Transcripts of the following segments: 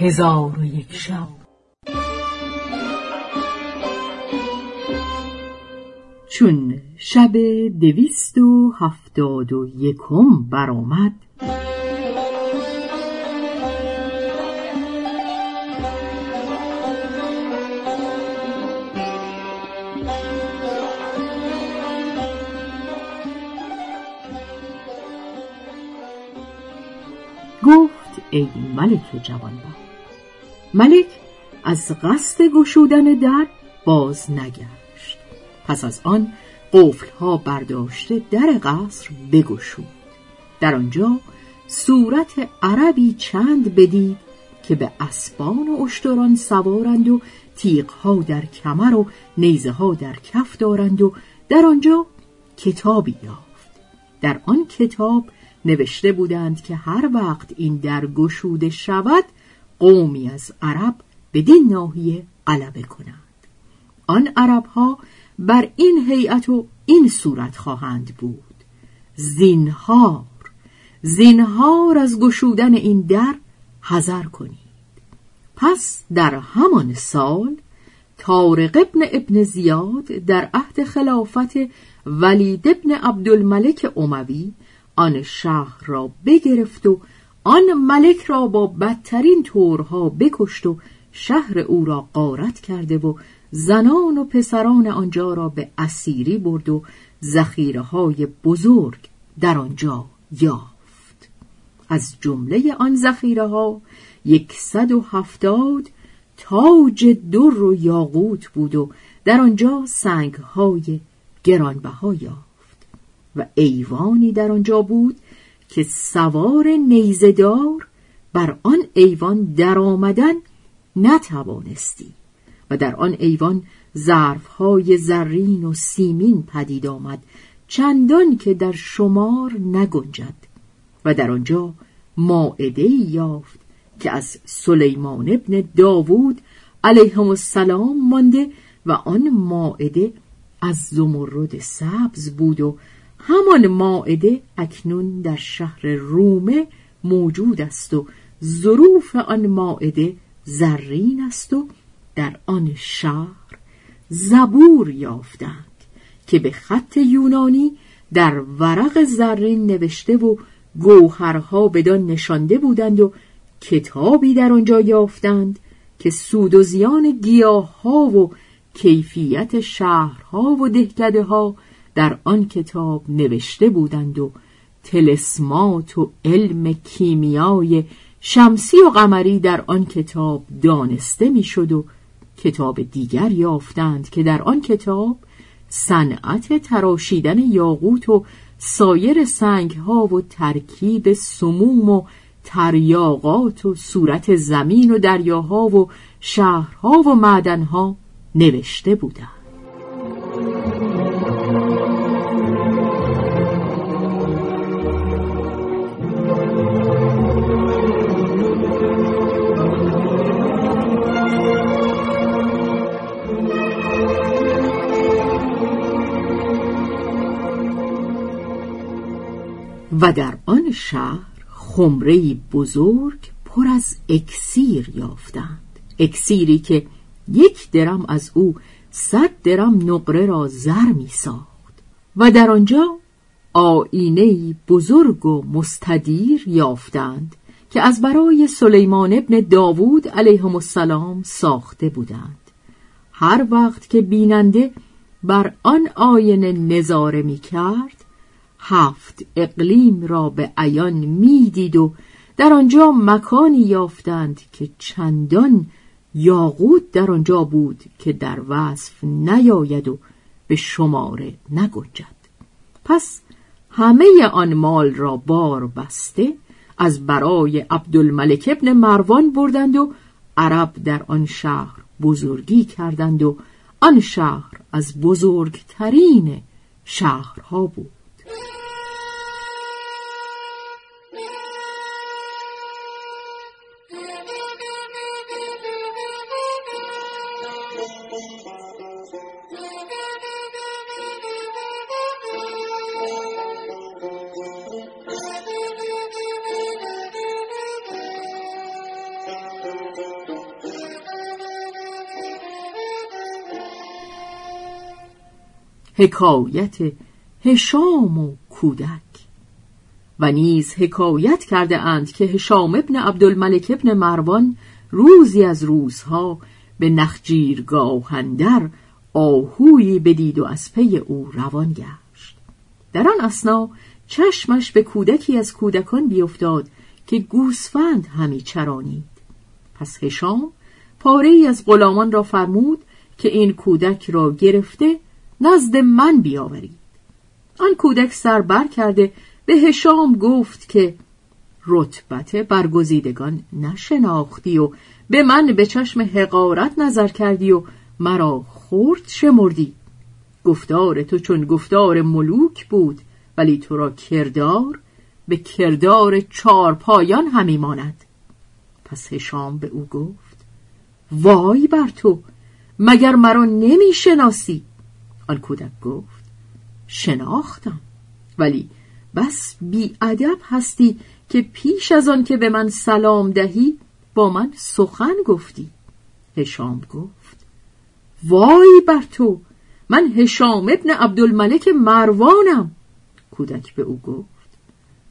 هزار و یک شب. چون شب دویست و هفتاد و یکم برآمد گفت ای ملک جوانبخت ملک از قصد گشودن در باز نگشت. پس از آن قفلها برداشته در قصر بگشود. در آنجا صورت عربی چند بدید که به اسبان و اشتران سوارند و تیغها در کمر و نیزه ها در کف دارند و در آنجا کتابی یافت. در آن کتاب نوشته بودند که هر وقت این در گشوده شود قومی از عرب بدین ناحیه غلبه کنند. آن عربها بر این هیئت و این صورت خواهند بود. زینهار زینهار از گشودن این در حذر کنید. پس در همان سال تارق ابن ابن زیاد در عهد خلافت ولید ابن عبدالملک اموی آن شهر را بگرفت و آن ملک را با بدترین طورها بکشت و شهر او را قارت کرده و زنان و پسران آنجا را به اسیری برد و ذخیره های بزرگ در آنجا یافت. از جمله آن ذخیره ها یکصد و هفتاد تاج در و یاقوت بود و در آنجا سنگ های گرانبها یافت و ایوانی در آنجا بود که سوار نیزدار بر آن ایوان در آمدن نتوانستی و در آن ایوان ظرفهای زرین و سیمین پدید آمد چندان که در شمار نگنجد و در آنجا ماعده یافت که از سلیمان ابن داوود علیهم السلام مانده و آن ماعده از زمرد سبز بود و همان ماعده اکنون در شهر رومه موجود است و ظروف آن ماعده زرین است و در آن شهر زبور یافتند که به خط یونانی در ورق زرین نوشته و گوهرها بدان نشانده بودند و کتابی در آنجا یافتند که سود و زیان گیاه ها و کیفیت شهرها و دهکده ها در آن کتاب نوشته بودند و تلسمات و علم کیمیای شمسی و قمری در آن کتاب دانسته می‌شد و کتاب دیگر یافتند که در آن کتاب صنعت تراشیدن یاقوت و سایر سنگ ها و ترکیب سموم و تریاقات و صورت زمین و دریاها و شهرها و معدنها نوشته بودند. و در آن شهر خمره بزرگ پر از اکسیر یافتند. اکسیری که یک درم از او صد درم نقره را زر می ساخت و در آنجا آینه بزرگ و مستدیر یافتند که از برای سلیمان ابن داوود علیهم السلام ساخته بودند. هر وقت که بیننده بر آن آینه نظاره می کرد هفت اقلیم را به عیان می‌دید و در آنجا مکانی یافتند که چندان یاقوت در آنجا بود که در وصف نیاید و به شماره نگنجد. پس همه آن مال را بار بسته از برای عبدالملک ابن مروان بردند و عرب در آن شهر بزرگی کردند و آن شهر از بزرگترین شهرها بود. حکایت هشام و کودک. و نیز حکایت کرده اند که هشام ابن عبدالملک ابن مروان روزی از روزها به نخجیرگاه اندر آهویی بدید و از پی او روان گشت. در آن اسنا چشمش به کودکی از کودکان بیفتاد که گوسفند همی چرانید. پس هشام پاره ای از غلامان را فرمود که این کودک را گرفته نزد من بیاورید. آن کودک سر بر کرده به هشام گفت که رتبت برگزیدگان نشناختی و به من به چشم حقارت نظر کردی و مرا خورد شمردی. گفتار تو چون گفتار ملوک بود ولی تو را کردار به کردار چار پایان همی ماند. پس هشام به او گفت وای بر تو مگر مرا نمی شناسی؟ آن کودک گفت شناختم. ولی بس بی ادب هستی که پیش از آن که به من سلام دهی با من سخن گفتی. هشام گفت وای بر تو من هشام ابن عبدالملک مروانم. کودک به او گفت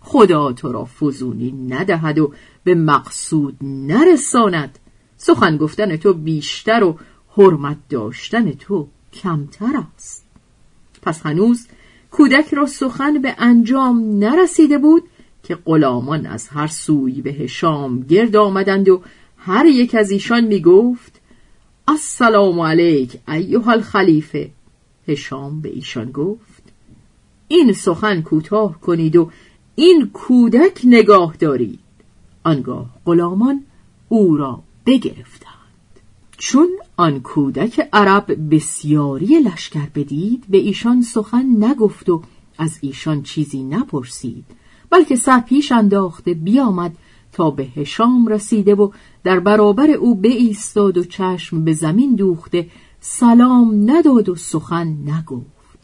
خدا تو را فزونی ندهد و به مقصود نرساند. سخن گفتن تو بیشتر و حرمت داشتن تو. کمتر است. پس هنوز کودک را سخن به انجام نرسیده بود که غلامان از هر سوی به هشام گرد آمدند و هر یک از ایشان می گفت السلام علیک ایها الخلیفه. هشام به ایشان گفت این سخن کوتاه کنید و این کودک نگاه دارید. آنگاه غلامان او را بگرفتند. چون آن کودک عرب بسیاری لشکر بدید به ایشان سخن نگفت و از ایشان چیزی نپرسید بلکه سر پیش انداخته بیامد تا به هشام رسیده و در برابر او ایستاد و چشم به زمین دوخته سلام نداد و سخن نگفت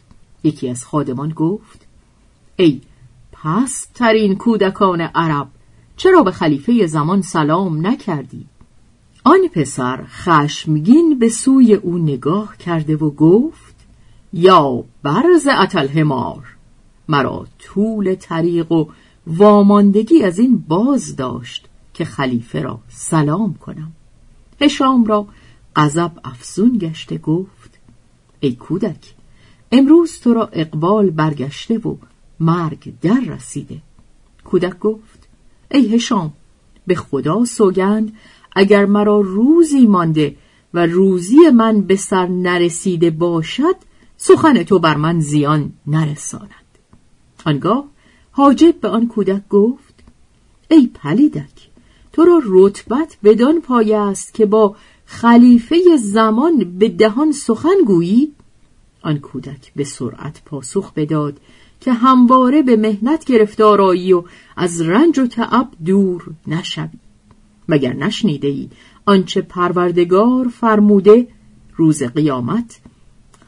یکی از خادمان گفت ای پس ترین کودکان عرب چرا به خلیفه زمان سلام نکردی؟ آن پسر خشمگین به سوی او نگاه کرده و گفت یا برز اتل مرا طول طریق و واماندگی از این باز داشت که خلیفه را سلام کنم. هشام را غضب افزون گشته گفت ای کودک امروز تو را اقبال برگشته و مرگ در رسیده. کودک گفت ای هشام به خدا سوگند اگر مرا روزی مانده و روزی من به سر نرسیده باشد سخن تو بر من زیان نرساند. آنگاه حاجب به آن کودک گفت ای پلیدک تو را رتبت بدان پایه است که با خلیفه زمان به دهان سخن گویی؟ آن کودک به سرعت پاسخ بداد که همواره به مهنت گرفتارایی و از رنج و تعب دور نشوی. مگر نشنیده ای آنچه پروردگار فرموده روز قیامت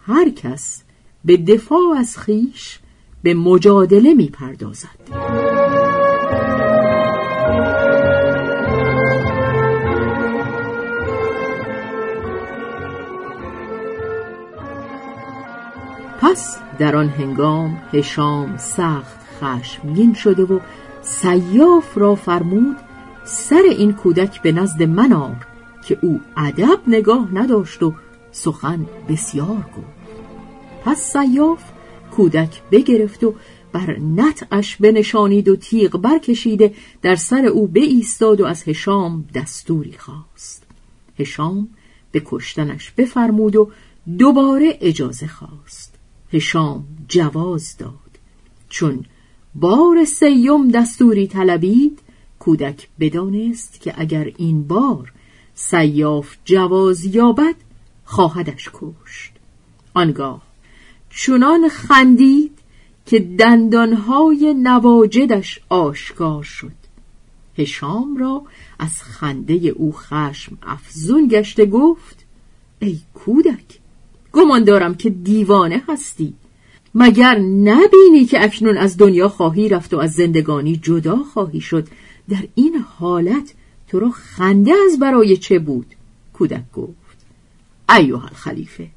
هر کس به دفاع از خیش به مجادله می پردازد پس در آن هنگام هشام سخت خشمگین شده و سیاف را فرمود سر این کودک به نزد من آر که او ادب نگاه نداشت و سخن بسیار گفت. پس سیاف کودک بگرفت و بر نطعش بنشانید و تیغ برکشیده در سر او بایستاد و از هشام دستوری خواست. هشام به کشتنش بفرمود و دوباره اجازه خواست. هشام جواز داد. چون بار سیم دستوری طلبید کودک بدانست که اگر این بار سیاف جواز یابد خواهدش کشت. آنگاه چنان خندید که دندانهای نواجدش آشکار شد. هشام را از خنده او خشم افزون گشته گفت ای کودک گمان دارم که دیوانه هستی. مگر نبینی که اکنون از دنیا خواهی رفت و از زندگانی جدا خواهی شد؟ در این حالت تو را خنده از برای چه بود؟ کودک گفت. ایوه خلیفه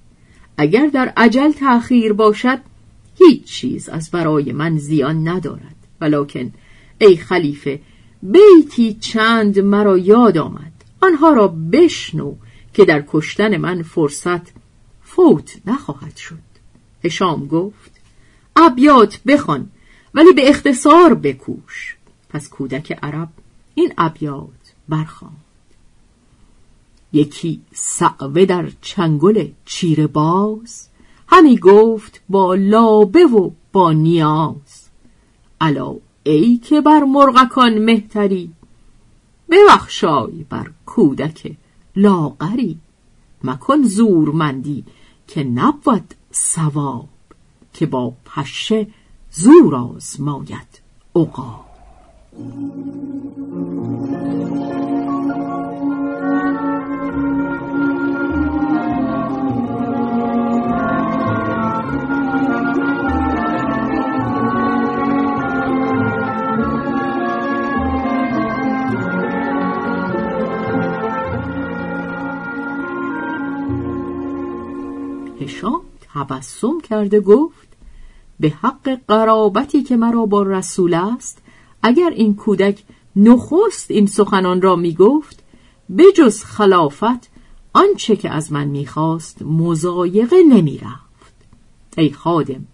اگر در عجل تأخیر باشد هیچ چیز از برای من زیان ندارد. ولکن ای خلیفه بیتی چند مرا یاد آمد. آنها را بشنو که در کشتن من فرصت فوت نخواهد شد. هشام گفت ابیات بخوان ولی به اختصار بکوش. پس کودک عرب این ابیات برخواند یکی سعوه در چنگل چیر باز همی گفت با لابه و با نیاز. الا ای که بر مرغکان مهتری ببخشای بر کودک لاغری. مکن زورمندی که نبود سواب که با پشه زور آزماید عقاب. هشام تبسم کرده گفت به حق قرابتی که مرا با رسول است اگر این کودک نخست این سخنان را می گفت بجز خلافت آنچه که از من می‌خواست مزایقه نمی رفت ای خادم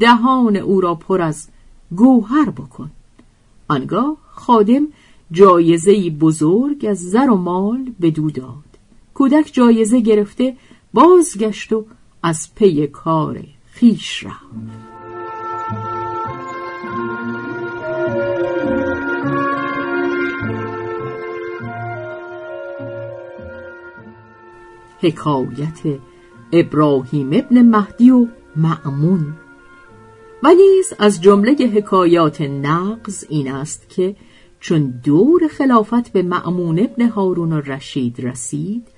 دهان او را پر از گوهر بکن. آنگاه خادم جایزه بزرگ از زر و مال به دو داد. کودک جایزه گرفته بازگشت و از پی کار خیش رفت. حکایت ابراهیم ابن مهدی و معمون و نیز از جمله حکایات نقض این است که چون دور خلافت به معمون ابن هارون رشید رسید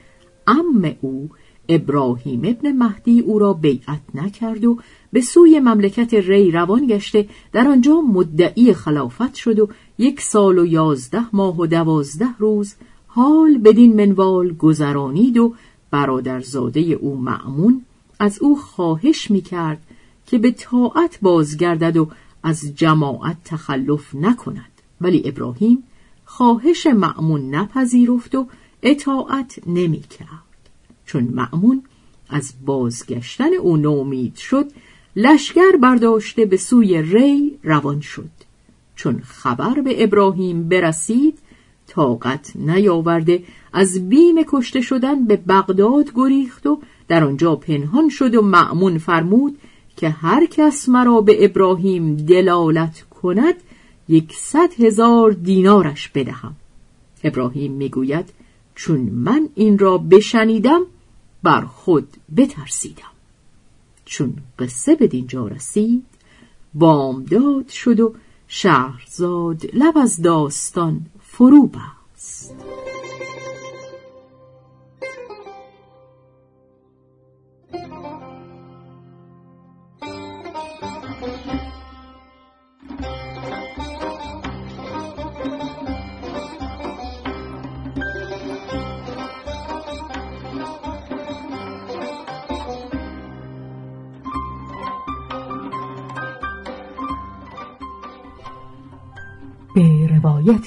ام او ابراهیم ابن مهدی او را بیعت نکرد و به سوی مملکت ری روان گشته در آنجا مدعی خلافت شد و یک سال و یازده ماه و دوازده روز حال بدین منوال گذرانید و برادرزاده او معمون از او خواهش می‌کرد که به طاعت بازگردد و از جماعت تخلف نکند. ولی ابراهیم خواهش معمون نپذیرفت و اطاعت نمی‌کرد. چون معمون از بازگشتن او نومید شد لشکر برداشته به سوی ری روان شد. چون خبر به ابراهیم برسید طاقت نیاورده از بیم کشته شدن به بغداد گریخت و در آنجا پنهان شد و معمون فرمود که هر کس مرا به ابراهیم دلالت کند یکصد هزار دینارش بدهم. ابراهیم می‌گوید چون من این را بشنیدم بر خود بترسیدم. چون قصه به دینجا رسید بامداد شد و شهرزاد لب از داستان فرو بست. به روایت